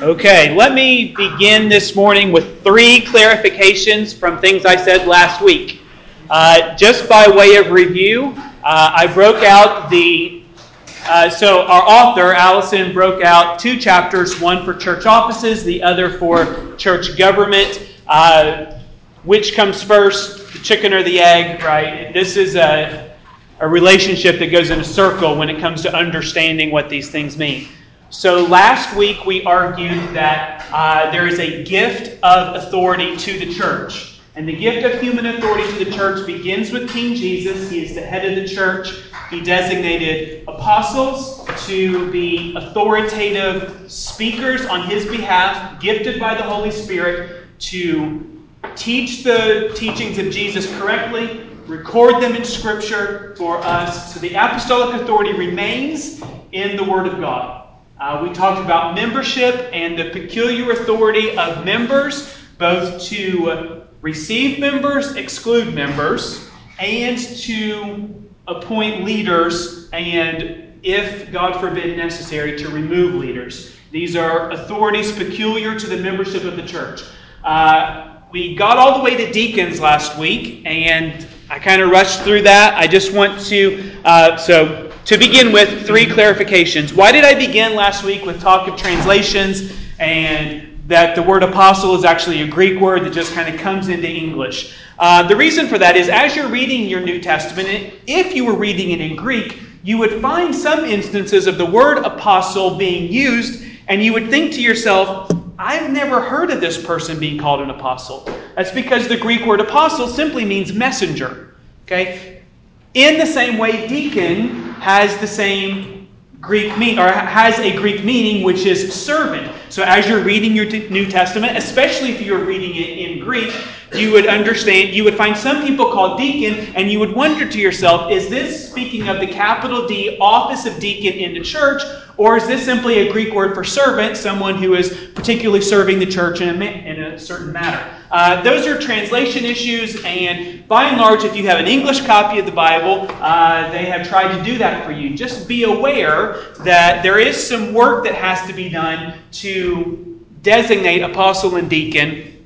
Okay, let me begin this morning with three clarifications from things I said last week. Uh, just by way of review, uh, I broke out the. Uh, so, our author, Allison, broke out two chapters one for church offices, the other for church government. Uh, which comes first, the chicken or the egg, right? This is a, a relationship that goes in a circle when it comes to understanding what these things mean. So last week we argued that uh, there is a gift of authority to the church. And the gift of human authority to the church begins with King Jesus. He is the head of the church. He designated apostles to be authoritative speakers on his behalf, gifted by the Holy Spirit to teach the teachings of Jesus correctly, record them in Scripture for us. So the apostolic authority remains in the Word of God. Uh, we talked about membership and the peculiar authority of members, both to receive members, exclude members, and to appoint leaders, and if, God forbid, necessary, to remove leaders. These are authorities peculiar to the membership of the church. Uh, we got all the way to deacons last week, and I kind of rushed through that. I just want to, uh, so to begin with, three clarifications. Why did I begin last week with talk of translations and that the word apostle is actually a Greek word that just kind of comes into English? Uh, the reason for that is as you're reading your New Testament, if you were reading it in Greek, you would find some instances of the word apostle being used, and you would think to yourself, I've never heard of this person being called an apostle. That's because the Greek word apostle simply means messenger. Okay? In the same way, deacon has the same Greek mean or has a Greek meaning, which is servant. So as you're reading your New Testament, especially if you're reading it in Greek, you would understand, you would find some people called deacon, and you would wonder to yourself, is this speaking of the capital D office of deacon in the church, or is this simply a Greek word for servant, someone who is particularly serving the church in a, in a certain matter? Uh, those are translation issues, and by and large, if you have an English copy of the Bible, uh, they have tried to do that for you. Just be aware that there is some work that has to be done to designate apostle and deacon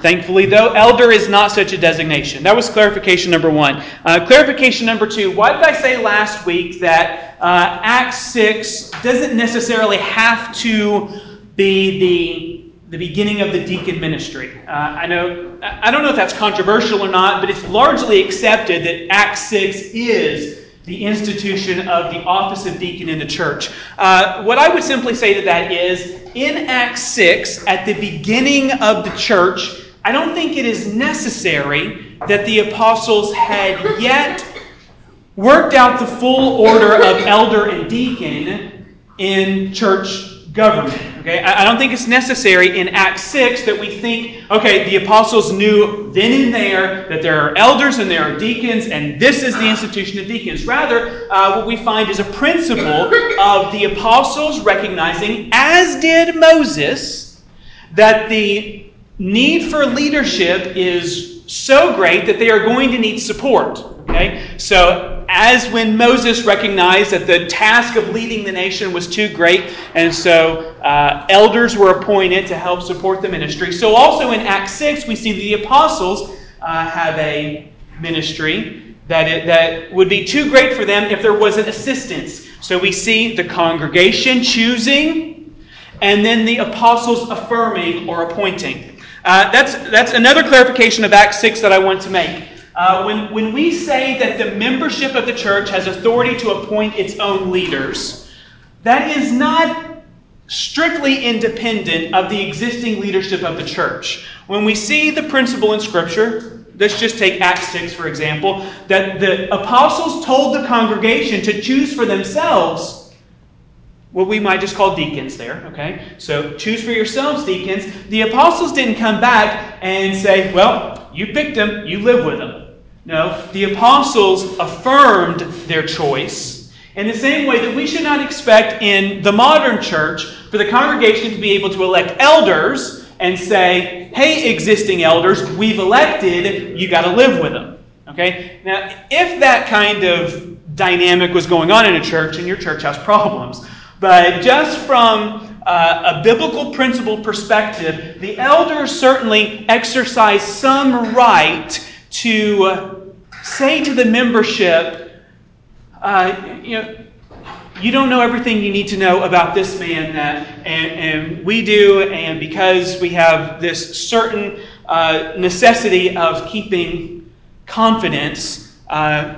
Thankfully, though, elder is not such a designation. That was clarification number one. Uh, clarification number two why did I say last week that uh, Acts 6 doesn't necessarily have to be the, the beginning of the deacon ministry? Uh, I know, I don't know if that's controversial or not, but it's largely accepted that Acts 6 is the institution of the office of deacon in the church. Uh, what I would simply say to that is in Acts 6, at the beginning of the church, I don't think it is necessary that the apostles had yet worked out the full order of elder and deacon in church government. Okay, I don't think it's necessary in Acts 6 that we think, okay, the apostles knew then and there that there are elders and there are deacons, and this is the institution of deacons. Rather, uh, what we find is a principle of the apostles recognizing, as did Moses, that the need for leadership is so great that they are going to need support. Okay? So, as when Moses recognized that the task of leading the nation was too great, and so uh, elders were appointed to help support the ministry. So, also in Acts 6, we see the apostles uh, have a ministry that, it, that would be too great for them if there wasn't assistance. So, we see the congregation choosing, and then the apostles affirming or appointing. Uh, that's, that's another clarification of Acts 6 that I want to make. Uh, when, when we say that the membership of the church has authority to appoint its own leaders, that is not strictly independent of the existing leadership of the church. When we see the principle in Scripture, let's just take Acts 6 for example, that the apostles told the congregation to choose for themselves what we might just call deacons there, okay? So choose for yourselves deacons. The apostles didn't come back and say, well, you picked them, you live with them. No, the apostles affirmed their choice in the same way that we should not expect in the modern church for the congregation to be able to elect elders and say, hey, existing elders, we've elected, you got to live with them. Okay? Now, if that kind of dynamic was going on in a church, and your church has problems, But just from uh, a biblical principle perspective, the elders certainly exercise some right to say to the membership, uh, you know, you don't know everything you need to know about this man that and, and we do and because we have this certain uh, necessity of keeping confidence uh,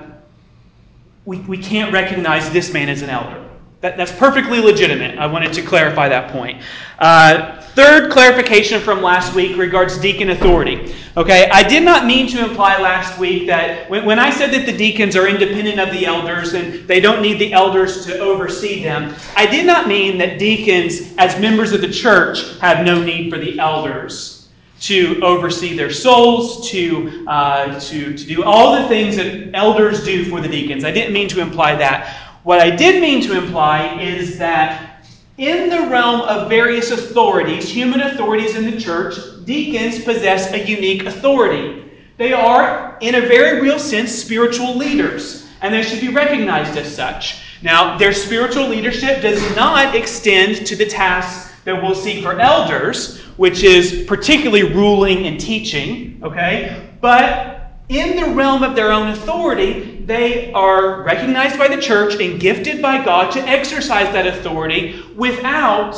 we, we can't recognize this man as an elder that, that's perfectly legitimate i wanted to clarify that point uh, Third clarification from last week regards deacon authority. Okay, I did not mean to imply last week that when, when I said that the deacons are independent of the elders and they don't need the elders to oversee them, I did not mean that deacons, as members of the church, have no need for the elders to oversee their souls, to, uh, to, to do all the things that elders do for the deacons. I didn't mean to imply that. What I did mean to imply is that in the realm of various authorities, human authorities in the church, deacons possess a unique authority. They are, in a very real sense, spiritual leaders, and they should be recognized as such. Now, their spiritual leadership does not extend to the tasks that we'll see for elders, which is particularly ruling and teaching, okay? But in the realm of their own authority, they are recognized by the church and gifted by God to exercise that authority without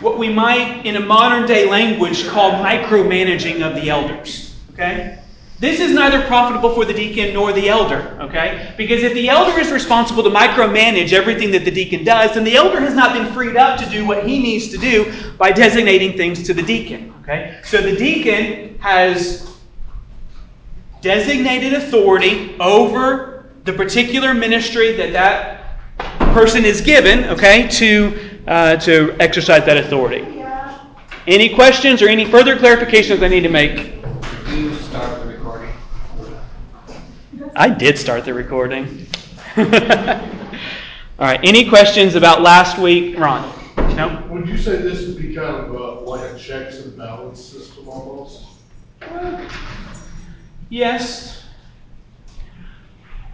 what we might, in a modern day language, call micromanaging of the elders. Okay? This is neither profitable for the deacon nor the elder, okay? Because if the elder is responsible to micromanage everything that the deacon does, then the elder has not been freed up to do what he needs to do by designating things to the deacon, okay? So the deacon has designated authority over the particular ministry that that person is given, okay, to, uh, to exercise that authority. Any questions or any further clarifications I need to make? You start the recording. I did start the recording. All right. Any questions about last week, Ron? No. Would you say this would be kind of uh, like a checks and balance system almost? Yes.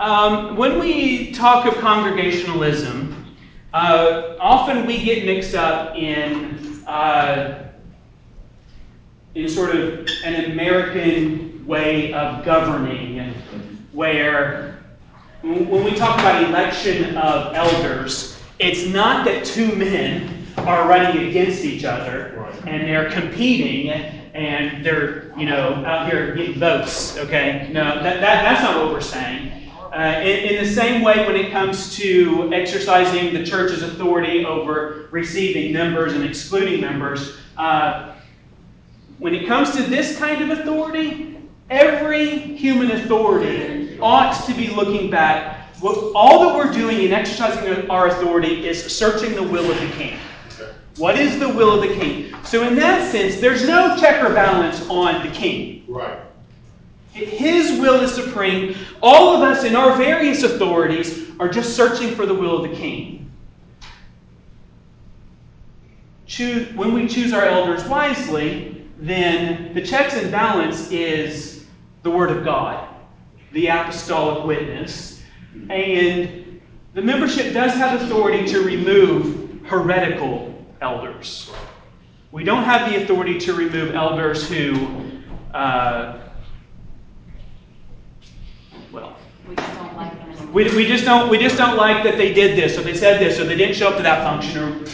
Um, when we talk of congregationalism, uh, often we get mixed up in uh, in sort of an American way of governing, where when we talk about election of elders, it's not that two men are running against each other and they're competing and they're, you know, out here getting votes, okay? No, that, that, that's not what we're saying. Uh, in, in, the same way, when it comes to exercising the church's authority over receiving members and excluding members, uh, when it comes to this kind of authority, every human authority ought to be looking back. What, all that we're doing in exercising our authority is searching the will of the king. What is the will of the king? So, in that sense, there's no check or balance on the king. Right. His will is supreme. All of us in our various authorities are just searching for the will of the king. Choose, when we choose our elders wisely, then the checks and balance is the Word of God, the apostolic witness, and the membership does have authority to remove heretical elders. We don't have the authority to remove elders who, uh, well, we just don't like them. We, we just don't we just don't like that they did this or they said this or they didn't show up to that function or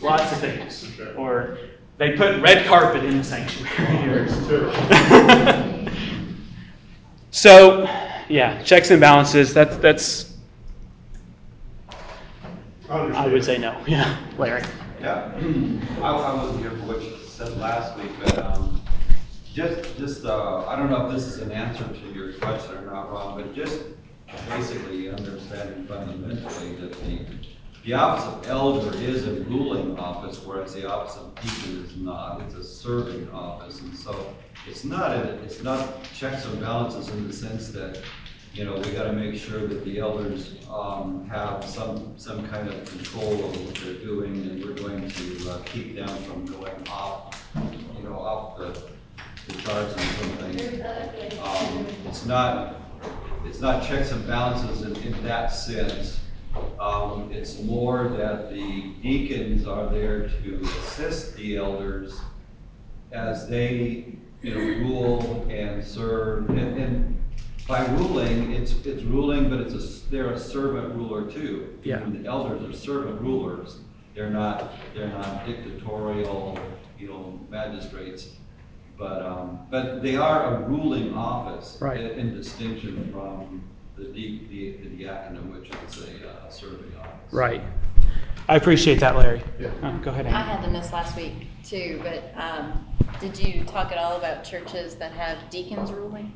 lots of things or they put red carpet in the sanctuary. so, yeah, checks and balances. That's that's. I would say no. Yeah, Larry. Yeah, I, I wasn't here for what you said last week, but, um, just, just, uh, I don't know if this is an answer to your question or not, Ron, but just basically understanding fundamentally that the, the office of elder is a ruling office, whereas the office of deacon is not. It's a serving office, and so it's not, a- it's not checks and balances in the sense that you know, we gotta make sure that the elders, um, have some, some kind of control over what they're doing, and we're going to, uh, keep them from going off, you know, off the, the charts and something. Um, it's not, it's not checks and balances in, in that sense, Um, it's more that the deacons are there to assist the elders as they, you know, rule and serve. And, and by ruling, it's, it's ruling, but it's a, they're a servant ruler too. Yeah. Even the elders are servant rulers. They're not, they're not dictatorial, you know, magistrates. But, um, but they are a ruling office. Right. In, in distinction from the de- the, the diaconate, which is a uh, serving office. Right. I appreciate that, Larry. Yeah. Uh, go ahead, I had to miss last week too, but um, did you talk at all about churches that have deacons ruling?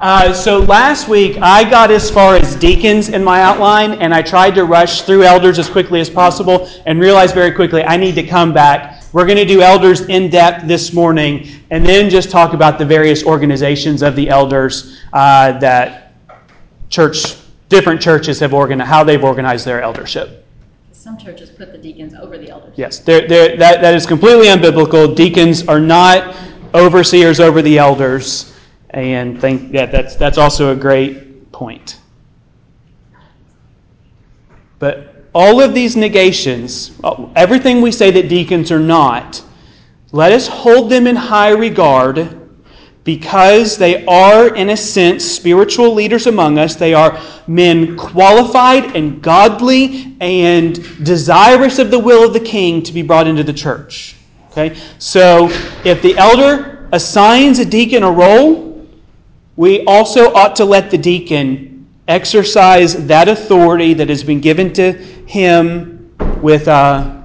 Uh, so last week, I got as far as deacons in my outline, and I tried to rush through elders as quickly as possible and realized very quickly I need to come back. We're going to do elders in depth this morning and then just talk about the various organizations of the elders uh, that church, different churches have organized, how they've organized their eldership. Some churches put the deacons over the elders. Yes, they're, they're, that, that is completely unbiblical. Deacons are not overseers over the elders. And think yeah, that's that's also a great point. But all of these negations, uh, everything we say that deacons are not, let us hold them in high regard because they are, in a sense, spiritual leaders among us. They are men qualified and godly and desirous of the will of the king to be brought into the church. Okay? So if the elder assigns a deacon a role, we also ought to let the deacon exercise that authority that has been given to him with, uh,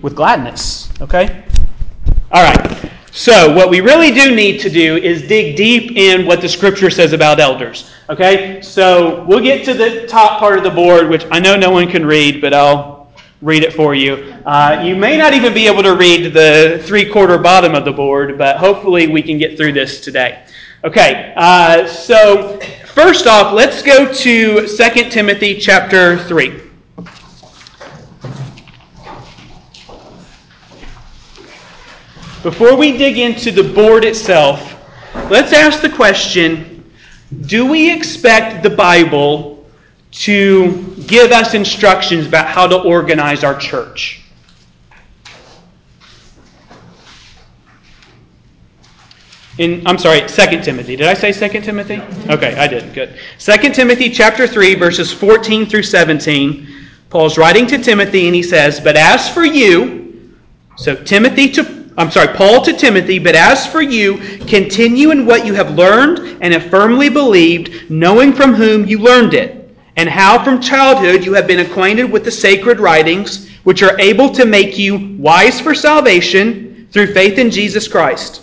with gladness. Okay? All right. So, what we really do need to do is dig deep in what the scripture says about elders. Okay? So, we'll get to the top part of the board, which I know no one can read, but I'll read it for you. Uh, you may not even be able to read the three quarter bottom of the board, but hopefully we can get through this today. Okay, uh, so first off, let's go to 2 Timothy chapter 3. Before we dig into the board itself, let's ask the question Do we expect the Bible to give us instructions about how to organize our church? In, I'm sorry, 2 Timothy. Did I say 2 Timothy? Okay, I did. Good. 2 Timothy chapter 3, verses 14 through 17. Paul's writing to Timothy and he says, But as for you, so Timothy to I'm sorry, Paul to Timothy, but as for you, continue in what you have learned and have firmly believed, knowing from whom you learned it, and how from childhood you have been acquainted with the sacred writings, which are able to make you wise for salvation through faith in Jesus Christ.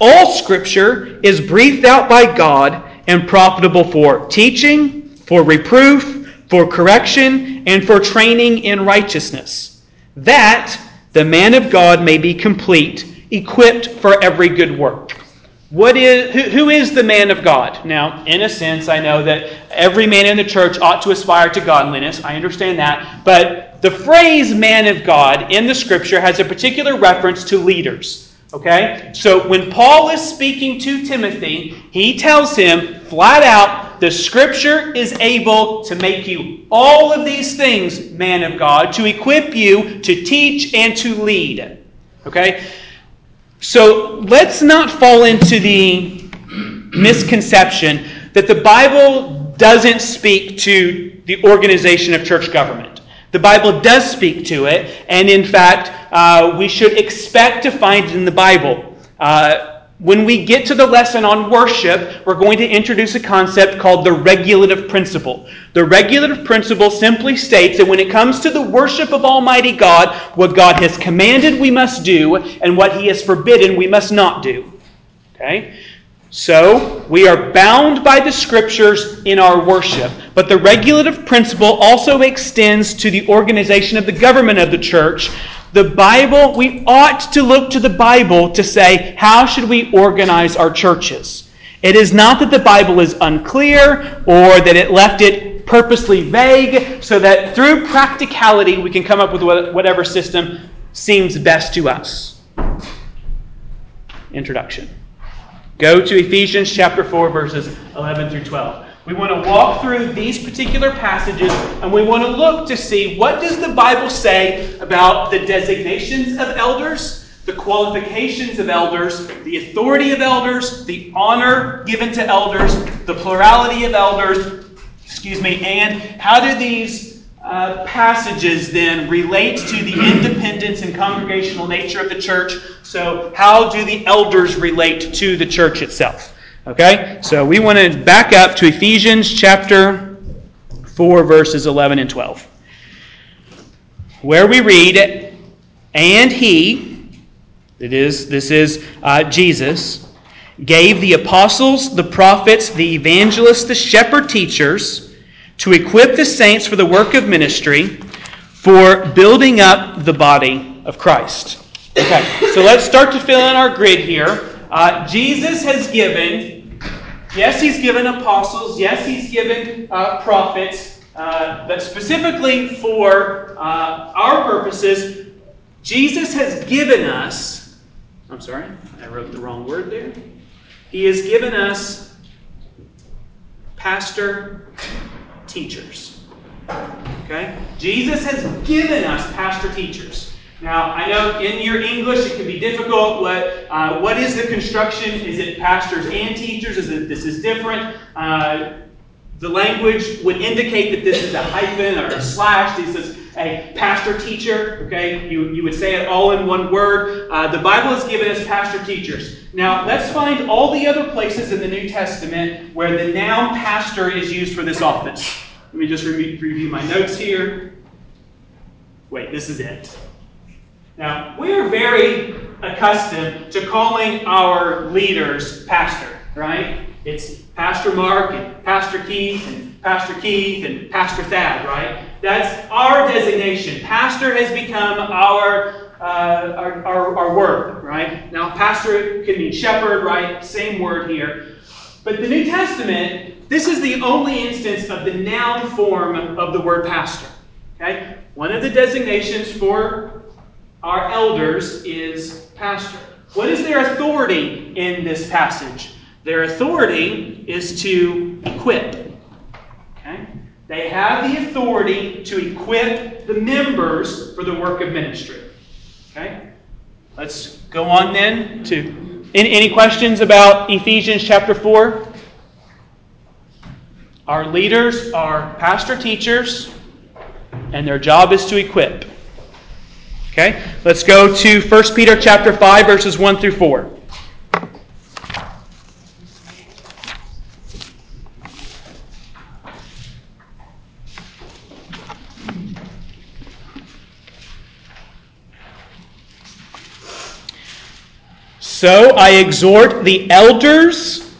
All scripture is breathed out by God and profitable for teaching, for reproof, for correction, and for training in righteousness. That the man of God may be complete, equipped for every good work. What is, who, who is the man of God? Now, in a sense, I know that every man in the church ought to aspire to godliness. I understand that. But the phrase man of God in the scripture has a particular reference to leaders. Okay? So when Paul is speaking to Timothy, he tells him flat out the scripture is able to make you all of these things, man of God, to equip you to teach and to lead. Okay? So let's not fall into the misconception that the Bible doesn't speak to the organization of church government. The Bible does speak to it, and in fact, uh, we should expect to find it in the Bible. Uh, when we get to the lesson on worship, we're going to introduce a concept called the regulative principle. The regulative principle simply states that when it comes to the worship of Almighty God, what God has commanded we must do, and what He has forbidden we must not do. Okay? So, we are bound by the scriptures in our worship, but the regulative principle also extends to the organization of the government of the church. The Bible, we ought to look to the Bible to say, how should we organize our churches? It is not that the Bible is unclear or that it left it purposely vague so that through practicality we can come up with whatever system seems best to us. Introduction. Go to Ephesians chapter 4, verses 11 through 12. We want to walk through these particular passages and we want to look to see what does the Bible say about the designations of elders, the qualifications of elders, the authority of elders, the honor given to elders, the plurality of elders, excuse me, and how do these uh, passages then relate to the independence and congregational nature of the church? So, how do the elders relate to the church itself? Okay? So we want to back up to Ephesians chapter 4, verses 11 and 12, where we read, And he, it is, this is uh, Jesus, gave the apostles, the prophets, the evangelists, the shepherd teachers to equip the saints for the work of ministry, for building up the body of Christ. Okay, so let's start to fill in our grid here. Uh, Jesus has given, yes, he's given apostles, yes, he's given uh, prophets, uh, but specifically for uh, our purposes, Jesus has given us, I'm sorry, I wrote the wrong word there. He has given us pastor teachers. Okay? Jesus has given us pastor teachers. Now, I know in your English it can be difficult. What, uh, what is the construction? Is it pastors and teachers? Is it this is different? Uh, the language would indicate that this is a hyphen or a slash. This is a pastor teacher. Okay, you, you would say it all in one word. Uh, the Bible has given us pastor teachers. Now, let's find all the other places in the New Testament where the noun pastor is used for this office. Let me just re- review my notes here. Wait, this is it. Now, we're very accustomed to calling our leaders pastor, right? It's Pastor Mark and Pastor Keith and Pastor Keith and Pastor Thad, right? That's our designation. Pastor has become our, uh, our, our, our word, right? Now, pastor can mean shepherd, right? Same word here. But the New Testament, this is the only instance of the noun form of the word pastor. Okay? One of the designations for our elders is pastor. What is their authority in this passage? Their authority is to equip. They have the authority to equip the members for the work of ministry. Okay? Let's go on then to any, any questions about Ephesians chapter 4? Our leaders are pastor teachers, and their job is to equip. Okay? Let's go to 1 Peter chapter 5 verses 1 through 4. So I exhort the elders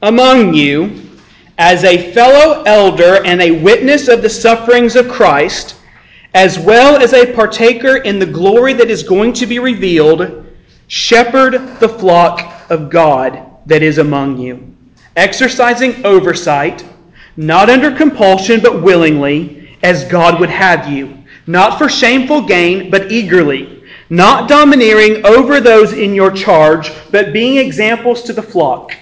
among you as a fellow elder and a witness of the sufferings of Christ as well as a partaker in the glory that is going to be revealed, shepherd the flock of God that is among you, exercising oversight, not under compulsion, but willingly, as God would have you, not for shameful gain, but eagerly, not domineering over those in your charge, but being examples to the flock.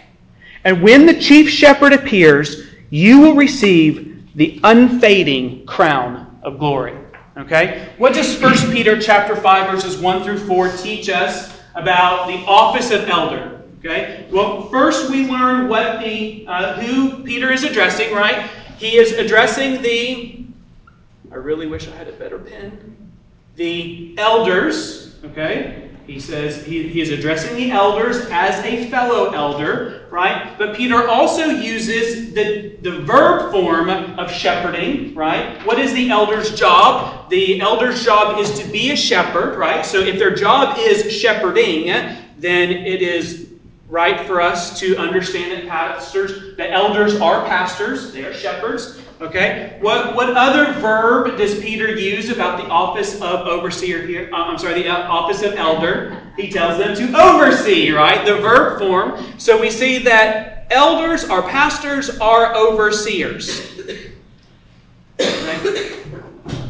And when the chief shepherd appears, you will receive the unfading crown of glory. Okay? What does 1 Peter chapter 5 verses 1 through 4 teach us about the office of elder? Okay? Well, first we learn what the uh, who Peter is addressing, right? He is addressing the I really wish I had a better pen. The elders, okay? He says he, he is addressing the elders as a fellow elder, right? But Peter also uses the, the verb form of shepherding, right? What is the elder's job? The elder's job is to be a shepherd, right? So if their job is shepherding, then it is right for us to understand that pastors, the elders are pastors, they are shepherds. Okay? What, what other verb does Peter use about the office of overseer here? Uh, I'm sorry, the uh, office of elder. He tells them to oversee, right? The verb form. So we see that elders, are pastors, are overseers.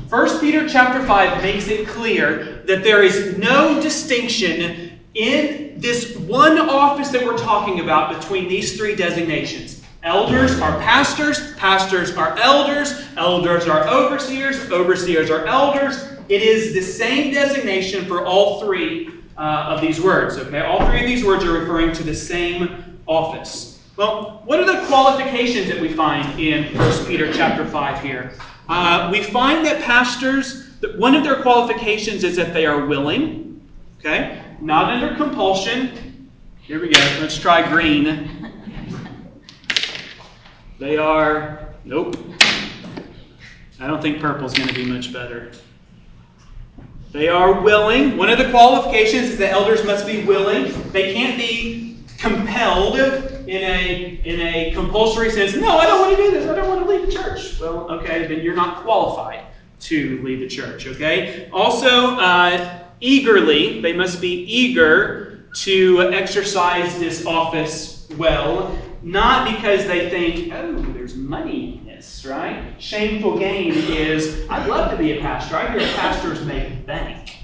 First Peter chapter 5 makes it clear that there is no distinction in this one office that we're talking about between these three designations Elders are pastors, pastors are elders, elders are overseers, overseers are elders. It is the same designation for all three uh, of these words, okay? All three of these words are referring to the same office. Well, what are the qualifications that we find in 1 Peter chapter 5 here? Uh, we find that pastors, one of their qualifications is that they are willing, okay? Not under compulsion. Here we go. Let's try green. They are, nope. I don't think purple is going to be much better. They are willing. One of the qualifications is that elders must be willing. They can't be compelled in a in a compulsory sense. No, I don't want to do this. I don't want to lead the church. Well, okay, then you're not qualified to lead the church. Okay. Also, uh, eagerly, they must be eager to exercise this office well not because they think, oh, there's money in this, right? Shameful gain is, I'd love to be a pastor. I hear pastors make bank.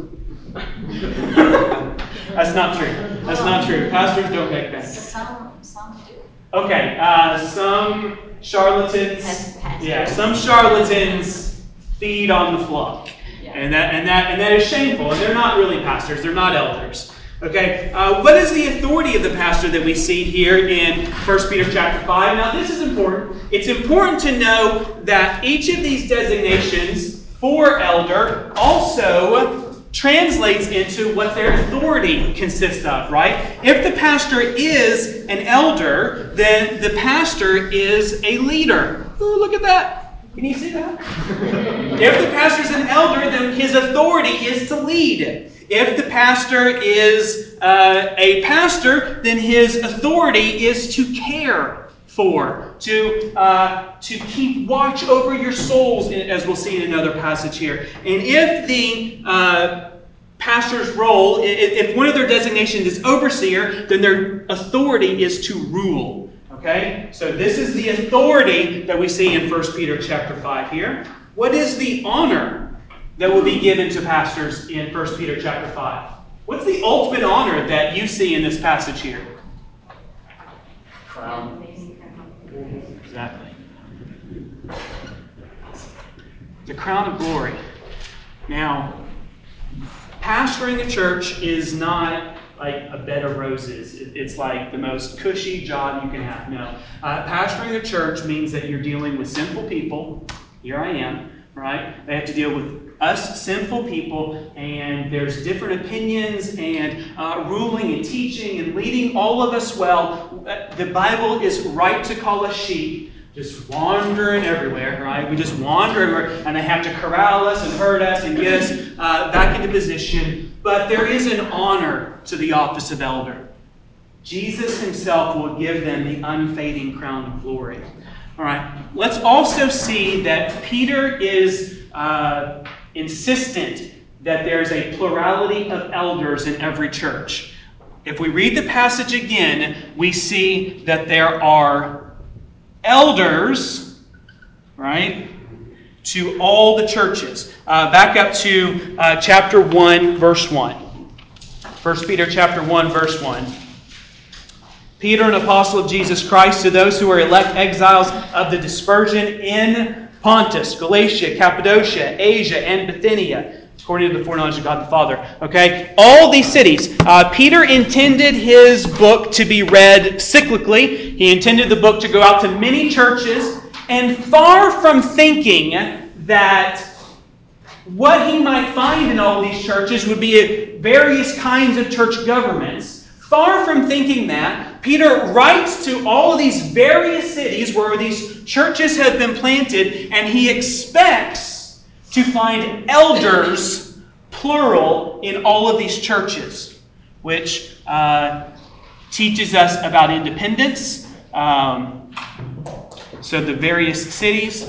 That's not true. That's not true. Pastors don't make bank. Some, some do. Okay, uh, some charlatans, yeah, some charlatans feed on the flock, and that and that and that is shameful. And they're not really pastors; they're not elders. Okay, uh, what is the authority of the pastor that we see here in 1 Peter chapter 5? Now, this is important. It's important to know that each of these designations for elder also translates into what their authority consists of, right? If the pastor is an elder, then the pastor is a leader. Ooh, look at that. Can you see that? if the pastor is an elder, then his authority is to lead. If the pastor is uh, a pastor, then his authority is to care for, to, uh, to keep watch over your souls, as we'll see in another passage here. And if the uh, pastor's role, if one of their designations is overseer, then their authority is to rule. Okay? So this is the authority that we see in 1 Peter chapter 5 here. What is the honor that will be given to pastors in 1 Peter chapter 5. What's the ultimate honor that you see in this passage here? Crown. Exactly. The crown of glory. Now, pastoring a church is not like a bed of roses. It's like the most cushy job you can have. No. Uh, pastoring a church means that you're dealing with sinful people. Here I am, right? They have to deal with us sinful people, and there's different opinions and uh, ruling and teaching and leading all of us well. The Bible is right to call us sheep, just wandering everywhere, right? We just wander everywhere, and they have to corral us and herd us and get us uh, back into position. But there is an honor to the office of elder. Jesus himself will give them the unfading crown of glory. All right, let's also see that Peter is. Uh, insistent that there's a plurality of elders in every church. If we read the passage again, we see that there are elders, right, to all the churches. Uh, back up to uh, chapter 1, verse 1. 1 Peter chapter 1, verse 1. Peter, an apostle of Jesus Christ, to those who are elect exiles of the dispersion in Pontus, Galatia, Cappadocia, Asia, and Bithynia, according to the foreknowledge of God the Father. Okay? All these cities. Uh, Peter intended his book to be read cyclically. He intended the book to go out to many churches, and far from thinking that what he might find in all these churches would be various kinds of church governments Far from thinking that, Peter writes to all these various cities where these churches have been planted, and he expects to find elders, plural, in all of these churches, which uh, teaches us about independence. Um, so, the various cities,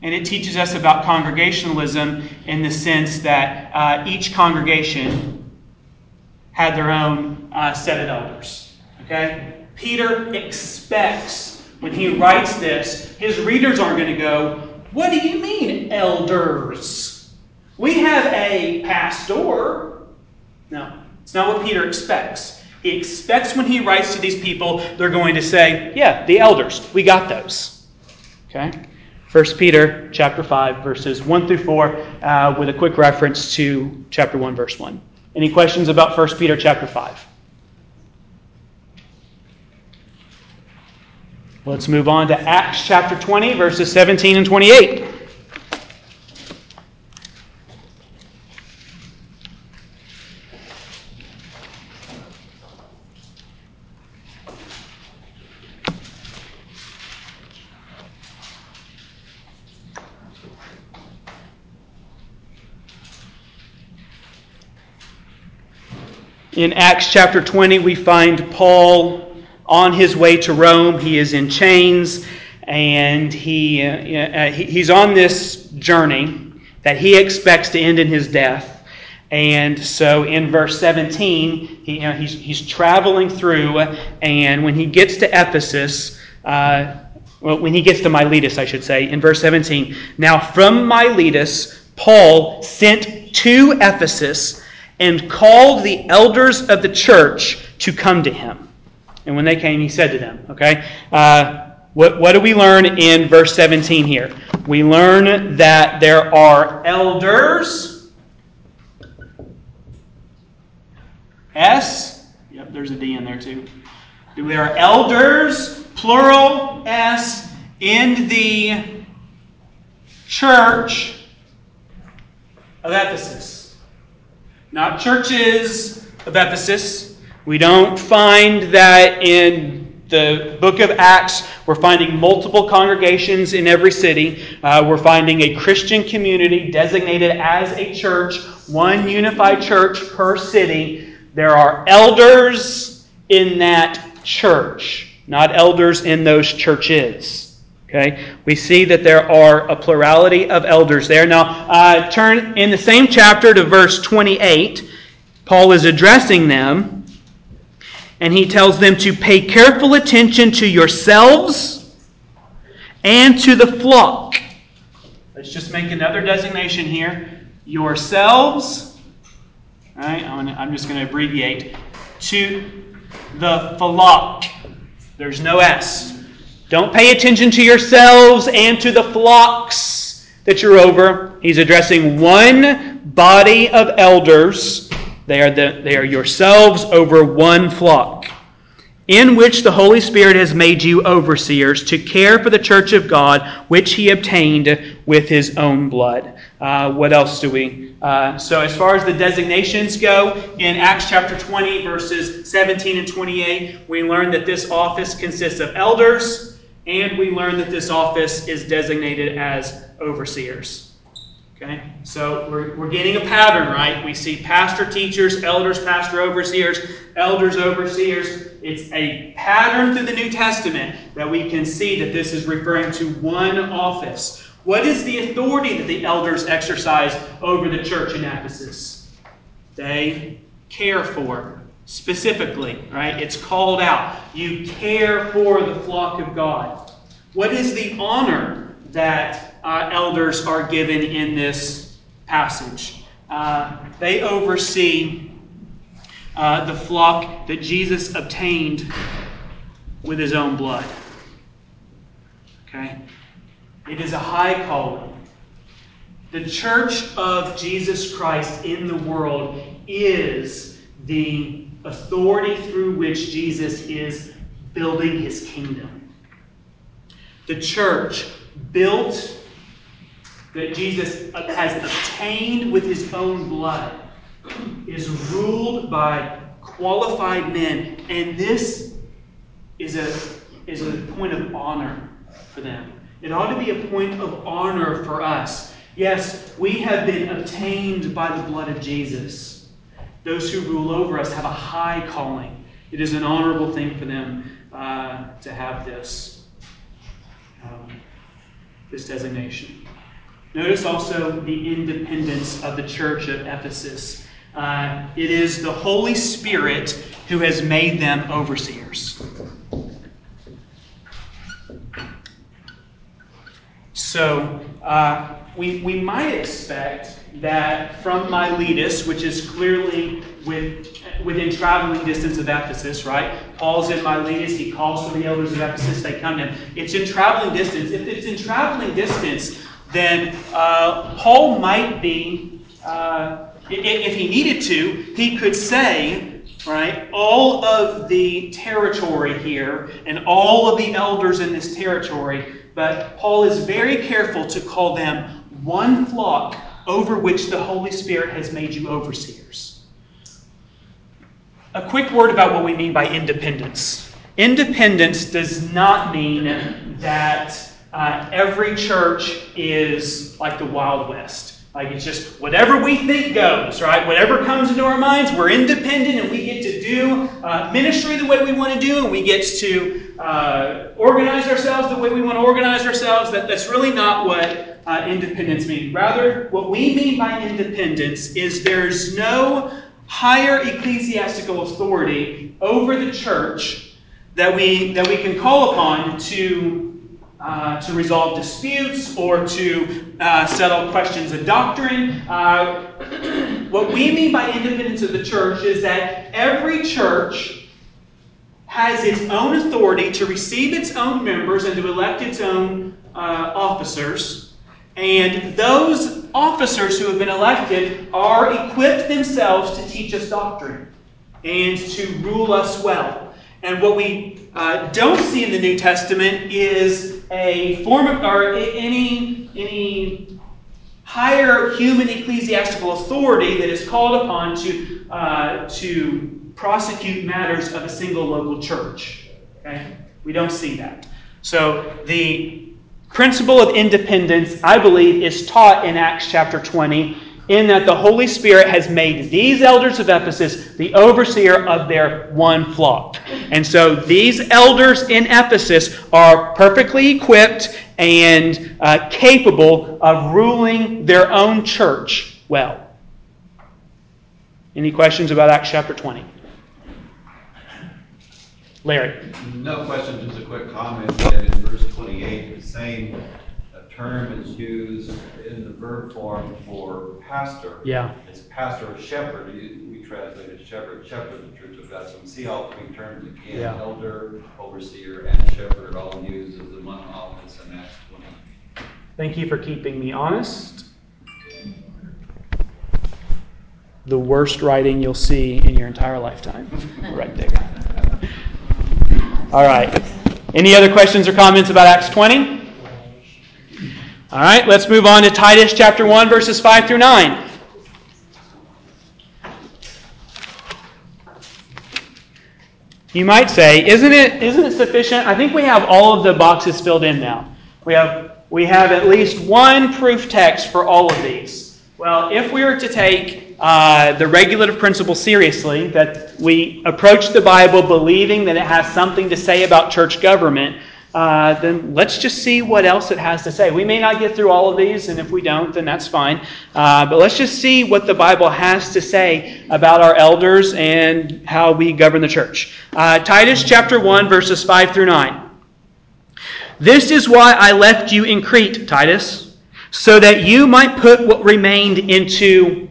and it teaches us about congregationalism in the sense that uh, each congregation had their own uh, set of elders. Okay? Peter expects when he writes this, his readers aren't going to go, What do you mean, elders? We have a pastor. No, it's not what Peter expects. He expects when he writes to these people, they're going to say, Yeah, the elders, we got those. Okay? 1 Peter chapter 5, verses 1 through 4, uh, with a quick reference to chapter 1, verse 1. Any questions about 1 Peter chapter 5? Let's move on to Acts chapter 20, verses 17 and 28. In Acts chapter 20, we find Paul on his way to Rome. He is in chains, and he, uh, uh, he's on this journey that he expects to end in his death. And so in verse 17, he, you know, he's, he's traveling through, and when he gets to Ephesus, uh, well, when he gets to Miletus, I should say, in verse 17, now from Miletus, Paul sent to Ephesus and called the elders of the church to come to him. And when they came, he said to them, okay, uh, what, what do we learn in verse 17 here? We learn that there are elders. S. Yep, there's a D in there too. There are elders, plural S, in the church of Ephesus not churches of Ephesus. We don't find that in the book of Acts. We're finding multiple congregations in every city. Uh, we're finding a Christian community designated as a church, one unified church per city. There are elders in that church, not elders in those churches. Okay, we see that there are a plurality of elders there. Now, uh, turn in the same chapter to verse 28. Paul is addressing them, and he tells them to pay careful attention to yourselves and to the flock. Let's just make another designation here. Yourselves, all right, I'm just going to abbreviate, to the flock. There's no S. Don't pay attention to yourselves and to the flocks that you're over. He's addressing one body of elders. They are, the, they are yourselves over one flock, in which the Holy Spirit has made you overseers to care for the church of God, which he obtained with his own blood. Uh, what else do we? Uh, so, as far as the designations go, in Acts chapter 20, verses 17 and 28, we learn that this office consists of elders and we learn that this office is designated as overseers. Okay? So we're, we're getting a pattern, right? We see pastor, teachers, elders, pastor, overseers, elders, overseers. It's a pattern through the New Testament that we can see that this is referring to one office. What is the authority that the elders exercise over the church in Ephesus? They care for specifically, right? It's called out. You care for the flock of God. What is the honor that uh, elders are given in this passage? Uh, they oversee uh, the flock that Jesus obtained with his own blood. Okay? It is a high calling. The church of Jesus Christ in the world is the authority through which Jesus is building his kingdom. The church built that Jesus has obtained with his own blood is ruled by qualified men, and this is a, is a point of honor for them. It ought to be a point of honor for us. Yes, we have been obtained by the blood of Jesus. Those who rule over us have a high calling. It is an honorable thing for them uh, to have this, um, this designation. Notice also the independence of the church of Ephesus. Uh, it is the Holy Spirit who has made them overseers. So, uh, we, we might expect that from Miletus, which is clearly with, within traveling distance of Ephesus, right? Paul's in Miletus, he calls for the elders of Ephesus, they come in. It's in traveling distance. If it's in traveling distance, then uh, Paul might be, uh, if he needed to, he could say, right, all of the territory here and all of the elders in this territory, but Paul is very careful to call them one flock over which the Holy Spirit has made you overseers. A quick word about what we mean by independence. Independence does not mean that uh, every church is like the Wild West. Like it's just whatever we think goes, right? Whatever comes into our minds, we're independent and we get to do uh, ministry the way we want to do, and we get to uh, organize ourselves the way we want to organize ourselves. That, that's really not what uh, independence means. Rather, what we mean by independence is there's no higher ecclesiastical authority over the church that we, that we can call upon to uh, to resolve disputes or to uh, settle questions of doctrine. Uh, what we mean by independence of the church is that every church has its own authority to receive its own members and to elect its own uh, officers. And those officers who have been elected are equipped themselves to teach us doctrine and to rule us well. And what we uh, don't see in the New Testament is a form of, or any, any higher human ecclesiastical authority that is called upon to, uh, to prosecute matters of a single local church. Okay? We don't see that. So the principle of independence, I believe, is taught in Acts chapter 20 in that the Holy Spirit has made these elders of Ephesus the overseer of their one flock. And so these elders in Ephesus are perfectly equipped and uh, capable of ruling their own church well. Any questions about Acts chapter 20? Larry. No question, just a quick comment that in verse 28, the same uh, term is used in the verb form for pastor. Yeah. It's pastor or shepherd. We translate it shepherd, shepherd of the church of God. So we see all three terms again Yeah. elder, overseer, and shepherd, all used as the one office in Acts 20. Thank you for keeping me honest. The worst writing you'll see in your entire lifetime. right there. All right. Any other questions or comments about Acts 20? All right, let's move on to Titus chapter 1, verses 5 through 9. You might say, isn't it, isn't it sufficient? I think we have all of the boxes filled in now. We have, we have at least one proof text for all of these. Well, if we were to take uh, the regulative principle seriously, that we approach the Bible believing that it has something to say about church government, uh, then let's just see what else it has to say. We may not get through all of these, and if we don't, then that's fine. Uh, but let's just see what the Bible has to say about our elders and how we govern the church. Uh, Titus chapter 1, verses 5 through 9. This is why I left you in Crete, Titus, so that you might put what remained into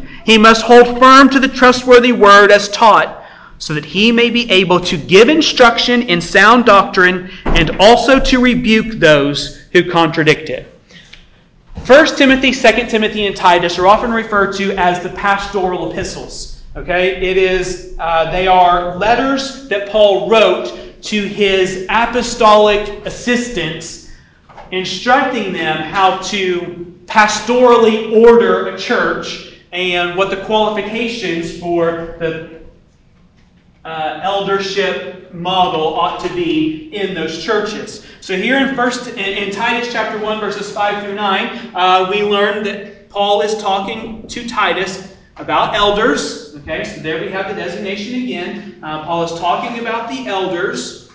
He must hold firm to the trustworthy word as taught so that he may be able to give instruction in sound doctrine and also to rebuke those who contradict it. 1 Timothy, 2 Timothy, and Titus are often referred to as the pastoral epistles. Okay, it is uh, they are letters that Paul wrote to his apostolic assistants, instructing them how to pastorally order a church and what the qualifications for the uh, eldership model ought to be in those churches. So here in first in, in Titus chapter one verses five through nine, uh, we learn that Paul is talking to Titus about elders. Okay, so there we have the designation again. Uh, Paul is talking about the elders.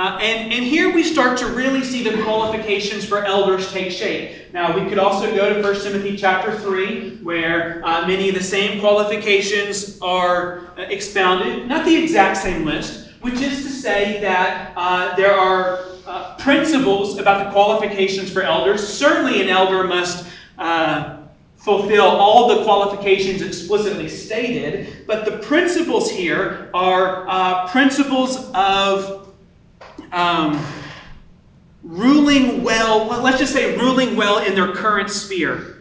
Uh, and, and here we start to really see the qualifications for elders take shape. Now, we could also go to 1 Timothy chapter 3, where uh, many of the same qualifications are uh, expounded. Not the exact same list, which is to say that uh, there are uh, principles about the qualifications for elders. Certainly, an elder must uh, fulfill all the qualifications explicitly stated, but the principles here are principles of um, ruling well, well, let's just say ruling well in their current sphere.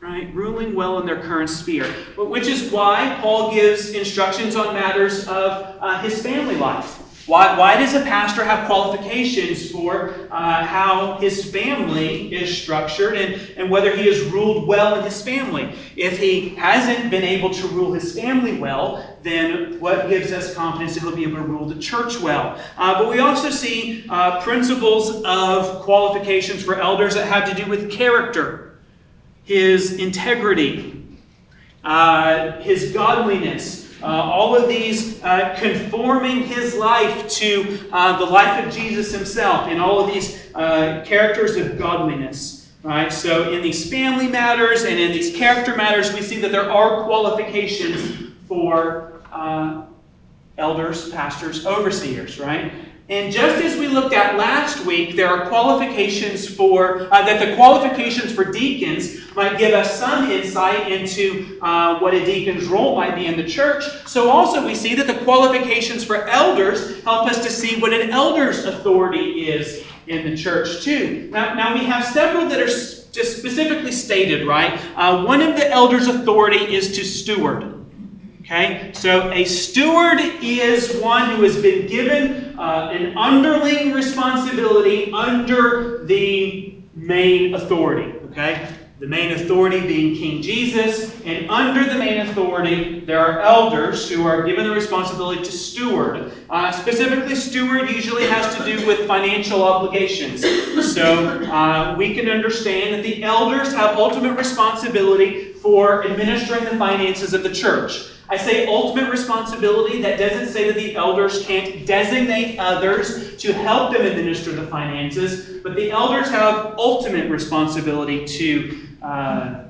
Right? Ruling well in their current sphere. But Which is why Paul gives instructions on matters of uh, his family life. Why, why does a pastor have qualifications for uh, how his family is structured and, and whether he has ruled well in his family? If he hasn't been able to rule his family well, then what gives us confidence that he'll be able to rule the church well? Uh, but we also see uh, principles of qualifications for elders that have to do with character, his integrity, uh, his godliness. Uh, all of these uh, conforming his life to uh, the life of Jesus himself, and all of these uh, characters of godliness. Right? So, in these family matters and in these character matters, we see that there are qualifications for uh, elders, pastors, overseers, right? And just as we looked at last week, there are qualifications for, uh, that the qualifications for deacons might give us some insight into uh, what a deacon's role might be in the church. So also we see that the qualifications for elders help us to see what an elder's authority is in the church too. Now, now we have several that are just specifically stated, right? Uh, one of the elder's authority is to steward. Okay, so a steward is one who has been given uh, an underling responsibility under the main authority. Okay, the main authority being King Jesus, and under the main authority, there are elders who are given the responsibility to steward. Uh, specifically, steward usually has to do with financial obligations. So uh, we can understand that the elders have ultimate responsibility for administering the finances of the church. I say ultimate responsibility. That doesn't say that the elders can't designate others to help them administer the finances, but the elders have ultimate responsibility to uh,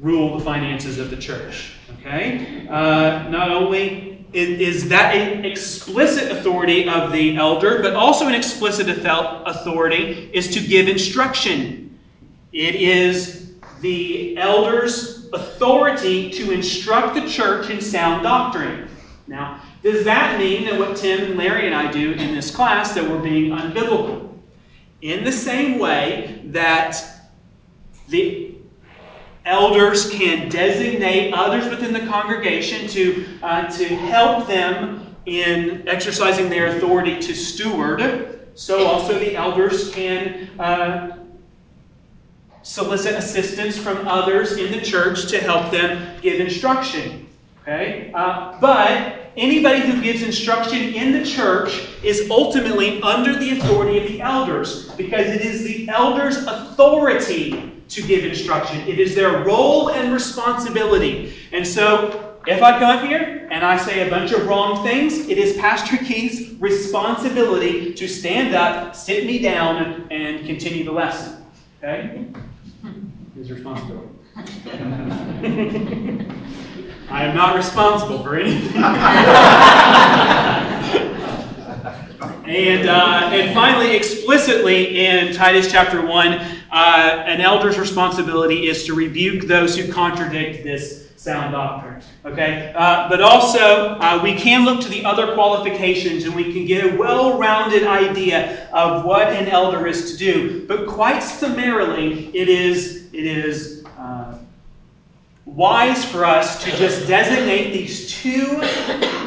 rule the finances of the church. Okay? Uh, not only is that an explicit authority of the elder, but also an explicit authority is to give instruction. It is the elder's authority to instruct the church in sound doctrine. Now, does that mean that what Tim and Larry and I do in this class that we're being unbiblical? In the same way that the elders can designate others within the congregation to, uh, to help them in exercising their authority to steward, so also the elders can uh, solicit assistance from others in the church to help them give instruction. Okay? Uh, but anybody who gives instruction in the church is ultimately under the authority of the elders because it is the elders' authority to give instruction. It is their role and responsibility. And so, if I come up here and I say a bunch of wrong things, it is Pastor Key's responsibility to stand up, sit me down, and continue the lesson. Okay? His responsibility. I am not responsible for anything. and, uh, and finally, explicitly in Titus chapter 1, uh, an elder's responsibility is to rebuke those who contradict this sound doctrine. Okay? Uh, but also, uh, we can look to the other qualifications and we can get a well rounded idea of what an elder is to do. But quite summarily, it is, it is uh, wise for us to just designate these two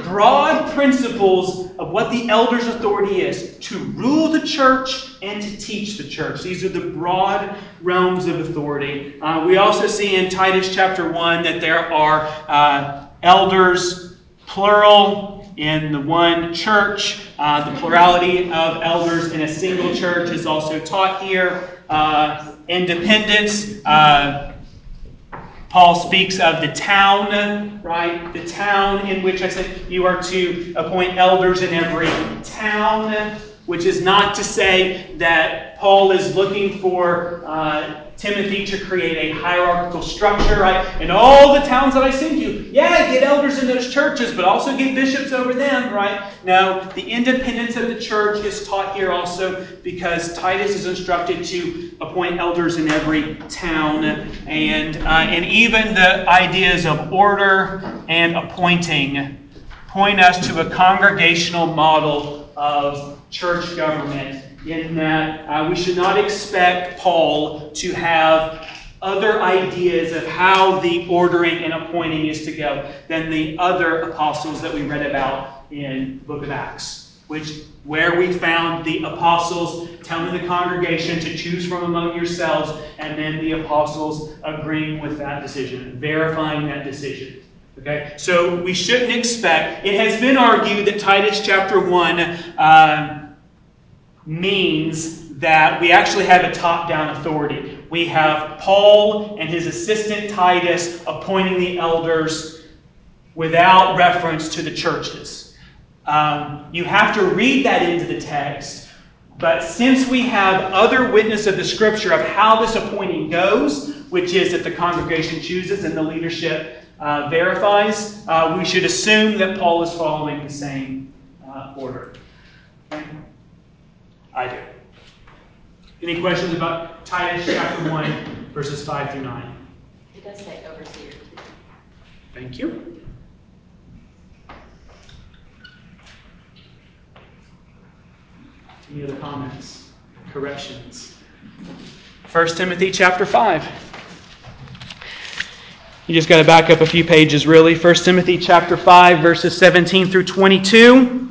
broad principles of what the elder's authority is to rule the church and to teach the church. These are the broad realms of authority. Uh, we also see in Titus chapter 1 that there are uh, elders, plural, in the one church. Uh, the plurality of elders in a single church is also taught here. Uh, independence. Uh, Paul speaks of the town, right? The town in which I said you are to appoint elders in every town, which is not to say that Paul is looking for uh, Timothy to create a hierarchical structure, right? In all the towns that I send you, yeah, get elders in those churches, but also get bishops over them, right? No, the independence of the church is taught here also because Titus is instructed to appoint elders in every town, and uh, and even the ideas of order and appointing point us to a congregational model of church government in that uh, we should not expect Paul to have other ideas of how the ordering and appointing is to go than the other apostles that we read about in the book of Acts, which where we found the apostles telling the congregation to choose from among yourselves, and then the apostles agreeing with that decision, verifying that decision. Okay, so we shouldn't expect. It has been argued that Titus chapter one. Uh, means that we actually have a top down authority. We have Paul and his assistant Titus appointing the elders without reference to the churches. Um, you have to read that into the text, but since we have other witness of the scripture of how this appointing goes, which is that the congregation chooses and the leadership uh, verifies, uh, we should assume that Paul is following the same uh, order. I do. Any questions about Titus chapter 1, verses 5 through 9? It does say overseer. Thank you. Any other comments, corrections? 1 Timothy chapter 5. You just got to back up a few pages, really. 1 Timothy chapter 5, verses 17 through 22.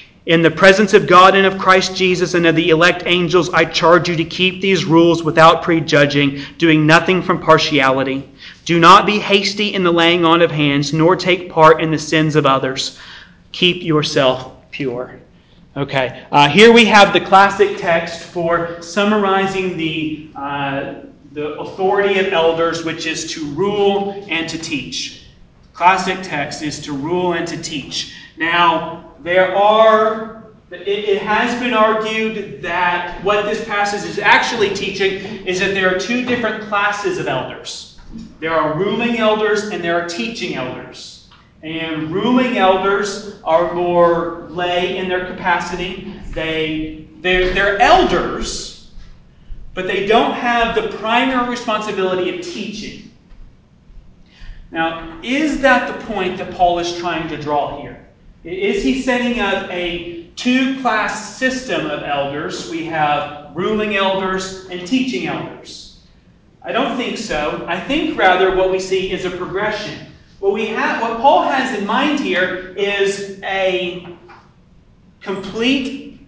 In the presence of God and of Christ Jesus and of the elect angels, I charge you to keep these rules without prejudging, doing nothing from partiality. Do not be hasty in the laying on of hands, nor take part in the sins of others. Keep yourself pure. Okay, uh, here we have the classic text for summarizing the, uh, the authority of elders, which is to rule and to teach. Classic text is to rule and to teach. Now, there are, it, has been argued that what this passage is actually teaching is that there are two different classes of elders. There are ruling elders and there are teaching elders. And ruling elders are more lay in their capacity. They, they're, they're elders, but they don't have the primary responsibility of teaching. Now, is that the point that Paul is trying to draw here? Is he setting up a two class system of elders? We have ruling elders and teaching elders. I don't think so. I think rather what we see is a progression. What we have what Paul has in mind here is a complete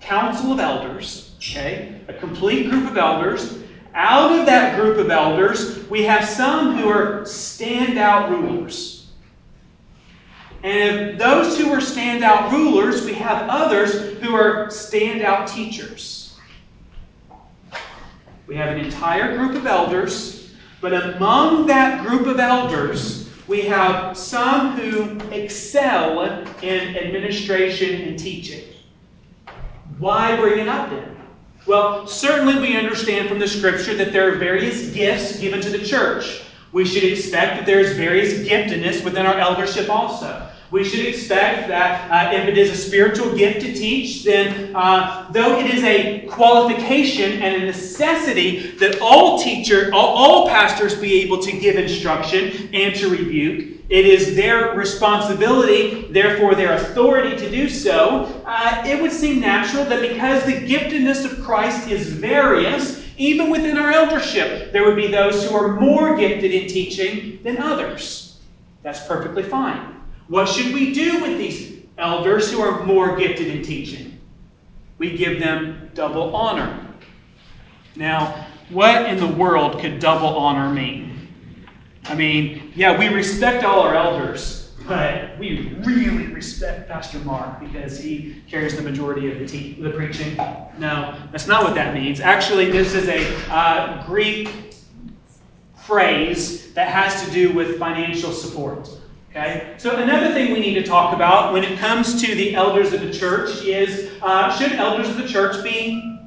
council of elders, okay? A complete group of elders. Out of that group of elders, we have some who are standout rulers. And if those who are standout rulers, we have others who are standout teachers. We have an entire group of elders, but among that group of elders, we have some who excel in administration and teaching. Why bring it up then? Well, certainly we understand from the scripture that there are various gifts given to the church. We should expect that there is various giftedness within our eldership also. We should expect that uh, if it is a spiritual gift to teach, then uh, though it is a qualification and a necessity that all teacher, all, all, pastors be able to give instruction and to rebuke, it is their responsibility, therefore their authority to do so. Uh, it would seem natural that because the giftedness of Christ is various, even within our eldership, there would be those who are more gifted in teaching than others. That's perfectly fine. What should we do with these elders who are more gifted in teaching? We give them double honor. Now, what in the world could double honor mean? I mean, yeah, we respect all our elders, but we really respect Pastor Mark because he carries the majority of the, te- the preaching. No, that's not what that means. Actually, this is a uh, Greek phrase that has to do with financial support. Okay? So, another thing we need to talk about when it comes to the elders of the church is uh, should elders of the church be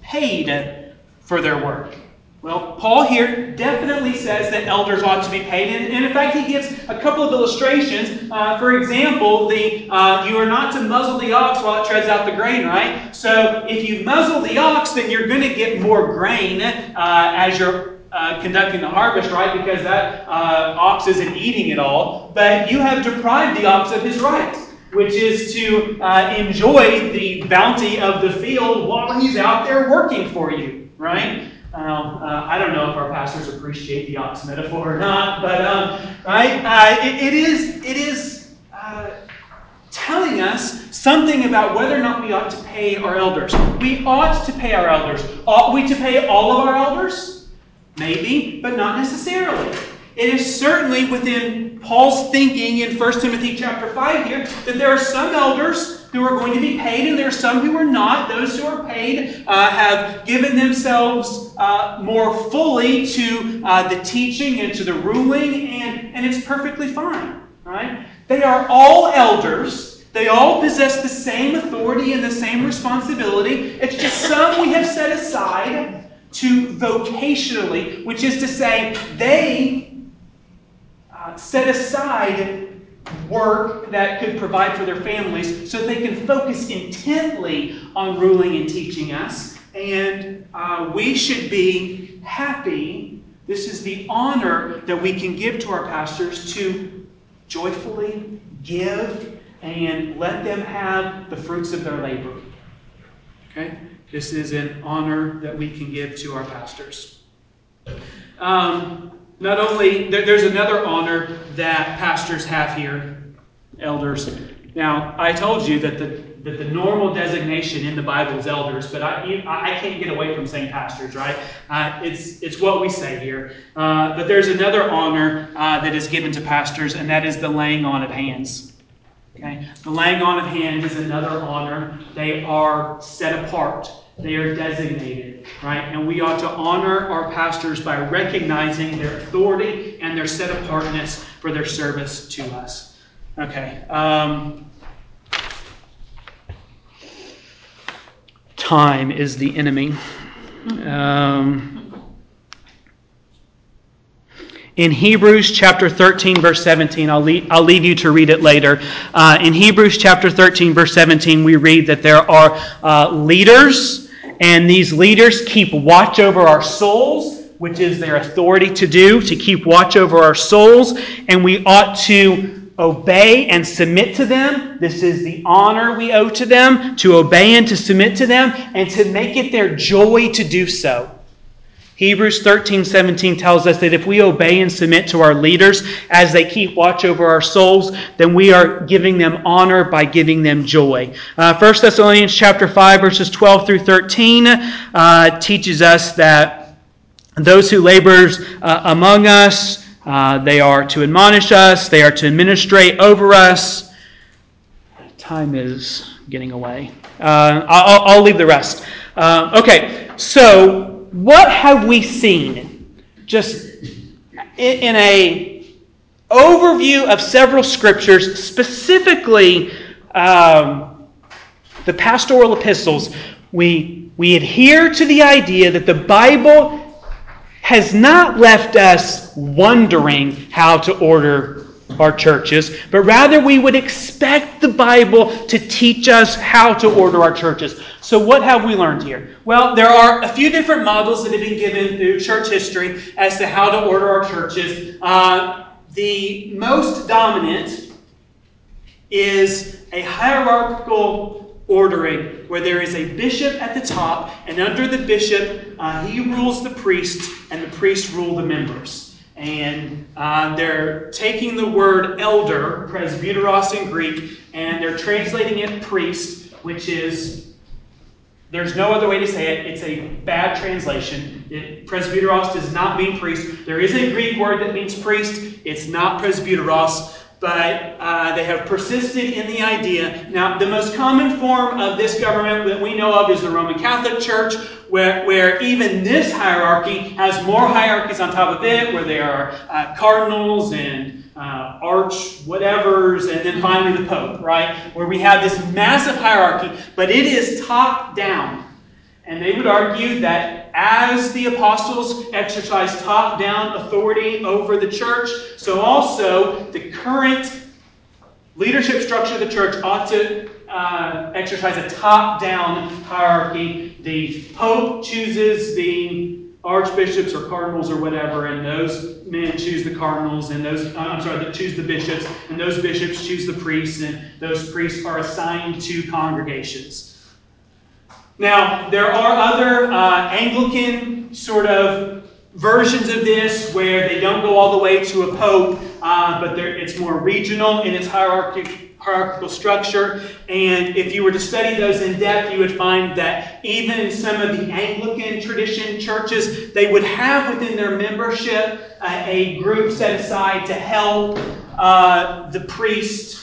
paid for their work? Well, Paul here definitely says that elders ought to be paid, and, and in fact, he gives a couple of illustrations. Uh, for example, the uh, you are not to muzzle the ox while it treads out the grain, right? So, if you muzzle the ox, then you're going to get more grain uh, as you're uh, conducting the harvest, right? Because that uh, ox isn't eating it all, but you have deprived the ox of his rights, which is to uh, enjoy the bounty of the field while he's out there working for you, right? Uh, I don't know if our pastors appreciate the ox metaphor or not, but um, right, uh, it, it is it is uh, telling us something about whether or not we ought to pay our elders. We ought to pay our elders. Ought we to pay all of our elders? Maybe, but not necessarily. It is certainly within Paul's thinking in 1 Timothy chapter 5 here that there are some elders who are going to be paid and there are some who are not. Those who are paid uh, have given themselves uh, more fully to uh, the teaching and to the ruling, and, and it's perfectly fine. Right? They are all elders. They all possess the same authority and the same responsibility. It's just some we have set aside to vocationally, which is to say, they uh, set aside work that could provide for their families so they can focus intently on ruling and teaching us. And uh, we should be happy. This is the honor that we can give to our pastors to joyfully give and let them have the fruits of their labor. Okay? This is an honor that we can give to our pastors. Um, not only, there, there's another honor that pastors have here, elders. Now, I told you that the, that the normal designation in the Bible is elders, but I, I can't get away from saying pastors, right? Uh, it's, it's what we say here. Uh, but there's another honor uh, that is given to pastors, and that is the laying on of hands. Okay? The laying on of hands is another honor. They are set apart. They are designated, right? And we ought to honor our pastors by recognizing their authority and their set apartness for their service to us. Okay. Um, time is the enemy. Um, in Hebrews chapter 13, verse 17, I'll leave, I'll leave you to read it later. Uh, in Hebrews chapter 13, verse 17, we read that there are uh, leaders, and these leaders keep watch over our souls, which is their authority to do, to keep watch over our souls, and we ought to obey and submit to them. This is the honor we owe to them, to obey and to submit to them, and to make it their joy to do so. Hebrews 13, 17 tells us that if we obey and submit to our leaders as they keep watch over our souls, then we are giving them honor by giving them joy. Uh, 1 Thessalonians chapter 5, verses 12 through 13 uh, teaches us that those who labor uh, among us, uh, they are to admonish us, they are to administrate over us. Time is getting away. Uh, I'll, I'll, leave the rest. Uh, okay, so what have we seen? Just in a overview of several scriptures, specifically um, the pastoral epistles, we, we adhere to the idea that the Bible has not left us wondering how to order our churches, but rather we would expect the Bible to teach us how to order our churches. So, what have we learned here? Well, there are a few different models that have been given through church history as to how to order our churches. Uh, the most dominant is a hierarchical ordering where there is a bishop at the top, and under the bishop, uh, he rules the priests, and the priests rule the members. And uh, they're taking the word elder, presbyteros in Greek, and they're translating it priest, which is, there's no other way to say it. It's a bad translation. It, presbyteros does not mean priest. There is a Greek word that means priest. It's not presbyteros but uh, they have persisted in the idea. Now, the most common form of this government that we know of is the Roman Catholic Church, where, where even this hierarchy has more hierarchies on top of it, where there are uh, cardinals and uh, arch whatevers, and then finally the Pope, right? Where we have this massive hierarchy, but it is top down. And they would argue that as the apostles exercised top down authority over the church, so also the current leadership structure of the church ought to uh, exercise a top down hierarchy. The Pope chooses the archbishops or cardinals or whatever, and those men choose the cardinals, and those, uh, I'm sorry, that choose the bishops, and those bishops choose the priests, and those priests are assigned to congregations. Now, there are other uh, Anglican sort of versions of this where they don't go all the way to a pope, uh, but it's more regional in its hierarchical structure. And if you were to study those in depth, you would find that even some of the Anglican tradition churches, they would have within their membership uh, a group set aside to help uh, the priest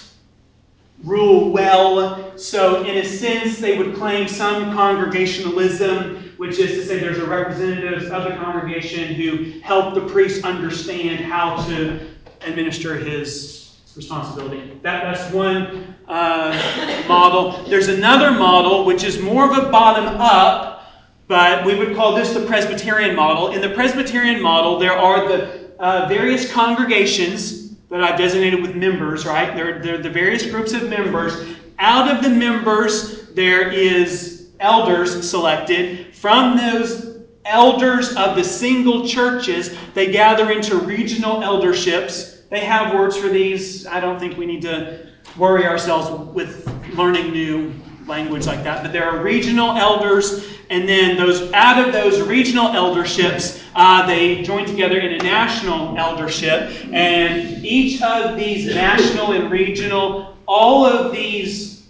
rule well. So, in a sense, they would claim some congregationalism, which is to say there's a representative of the congregation who help the priest understand how to administer his responsibility. That, that's one uh, model. There's another model, which is more of a bottom up, but we would call this the Presbyterian model. In the Presbyterian model, there are the uh, various congregations that I've designated with members, right? They're, they're the various groups of members. Out of the members, there is elders selected. From those elders of the single churches, they gather into regional elderships. They have words for these. I don't think we need to worry ourselves with learning new language like that. But there are regional elders, and then those out of those regional elderships, uh, they join together in a national eldership. And each of these national and regional, all of these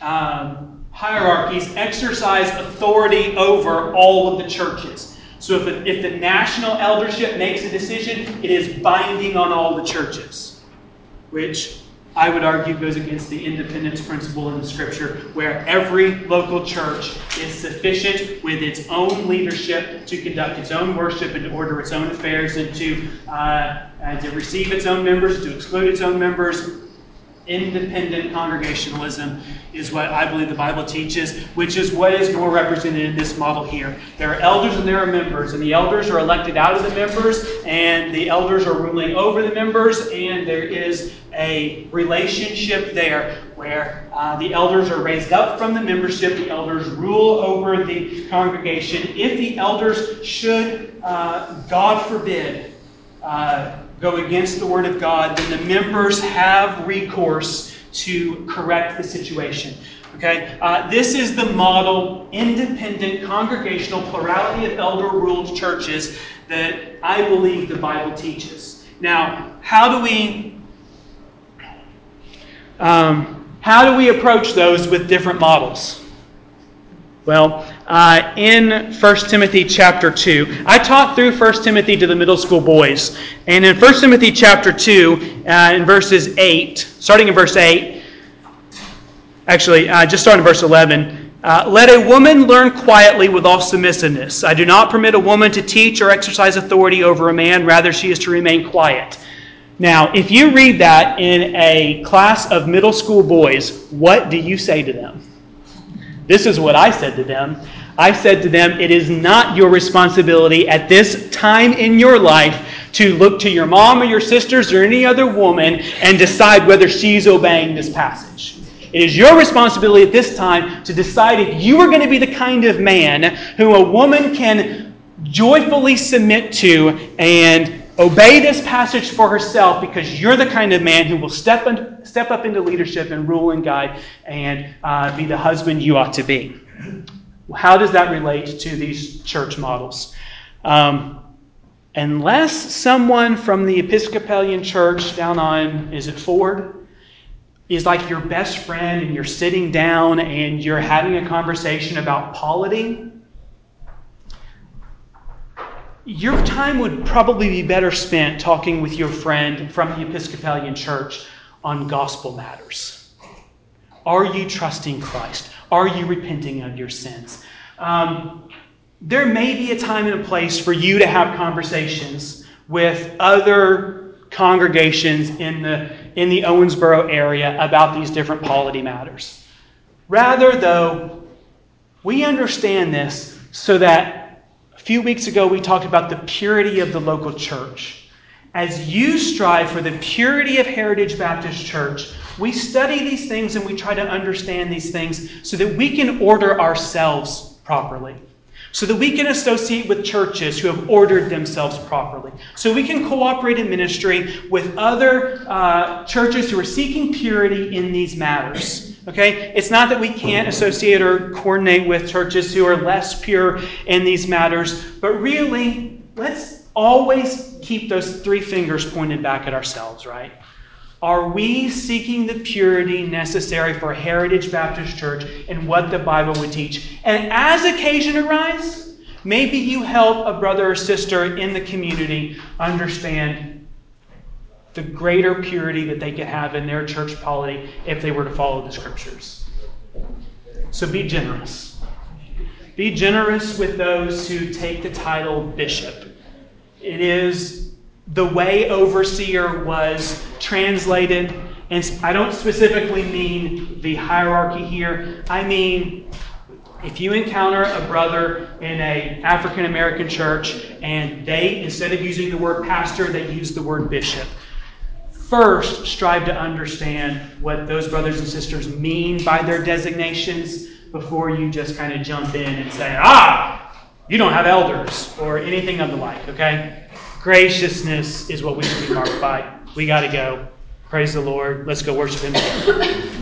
um, hierarchies exercise authority over all of the churches. So if, it, if the national eldership makes a decision, it is binding on all the churches, which I would argue goes against the independence principle in the scripture, where every local church is sufficient with its own leadership to conduct its own worship and to order its own affairs and to, uh, and to receive its own members, to exclude its own members, Independent congregationalism is what I believe the Bible teaches, which is what is more represented in this model here. There are elders and there are members, and the elders are elected out of the members, and the elders are ruling over the members, and there is a relationship there where uh, the elders are raised up from the membership, the elders rule over the congregation. If the elders should, uh, God forbid, uh, go against the Word of God, then the members have recourse to correct the situation. Okay? Uh, this is the model, independent, congregational, plurality of elder ruled churches that I believe the Bible teaches. Now, how do we. Um, how do we approach those with different models? Well, uh, in 1 Timothy chapter 2. I taught through 1 Timothy to the middle school boys. And in 1 Timothy chapter 2, uh, in verses 8, starting in verse 8, actually, uh, just starting in verse 11, uh, let a woman learn quietly with all submissiveness. I do not permit a woman to teach or exercise authority over a man, rather, she is to remain quiet. Now, if you read that in a class of middle school boys, what do you say to them? This is what I said to them. I said to them, It is not your responsibility at this time in your life to look to your mom or your sisters or any other woman and decide whether she's obeying this passage. It is your responsibility at this time to decide if you are going to be the kind of man who a woman can joyfully submit to and Obey this passage for herself because you're the kind of man who will step, in, step up into leadership and rule and guide and uh, be the husband you ought to be. How does that relate to these church models? Um, unless someone from the Episcopalian church down on, is it Ford? Is like your best friend and you're sitting down and you're having a conversation about polity, your time would probably be better spent talking with your friend from the Episcopalian church on gospel matters. Are you trusting Christ? Are you repenting of your sins? Um, there may be a time and a place for you to have conversations with other congregations in the, in the Owensboro area about these different polity matters. Rather, though, we understand this so that a few weeks ago we talked about the purity of the local church. As you strive for the purity of Heritage Baptist Church, we study these things and we try to understand these things so that we can order ourselves properly. So that we can associate with churches who have ordered themselves properly. So we can cooperate in ministry with other uh, churches who are seeking purity in these matters. Okay? It's not that we can't associate or coordinate with churches who are less pure in these matters, but really, let's always keep those three fingers pointed back at ourselves, right? Are we seeking the purity necessary for Heritage Baptist Church and what the Bible would teach? And as occasion arises, maybe you help a brother or sister in the community understand the greater purity that they could have in their church polity if they were to follow the scriptures. So be generous. Be generous with those who take the title bishop. It is the way overseer was translated, and I don't specifically mean the hierarchy here. I mean, if you encounter a brother in a African American church and they, instead of using the word pastor, they use the word bishop, first strive to understand what those brothers and sisters mean by their designations before you just kind of jump in and say, ah, you don't have elders or anything of the like, okay? Graciousness is what we should be marked by. We got to go. Praise the Lord. Let's go worship Him.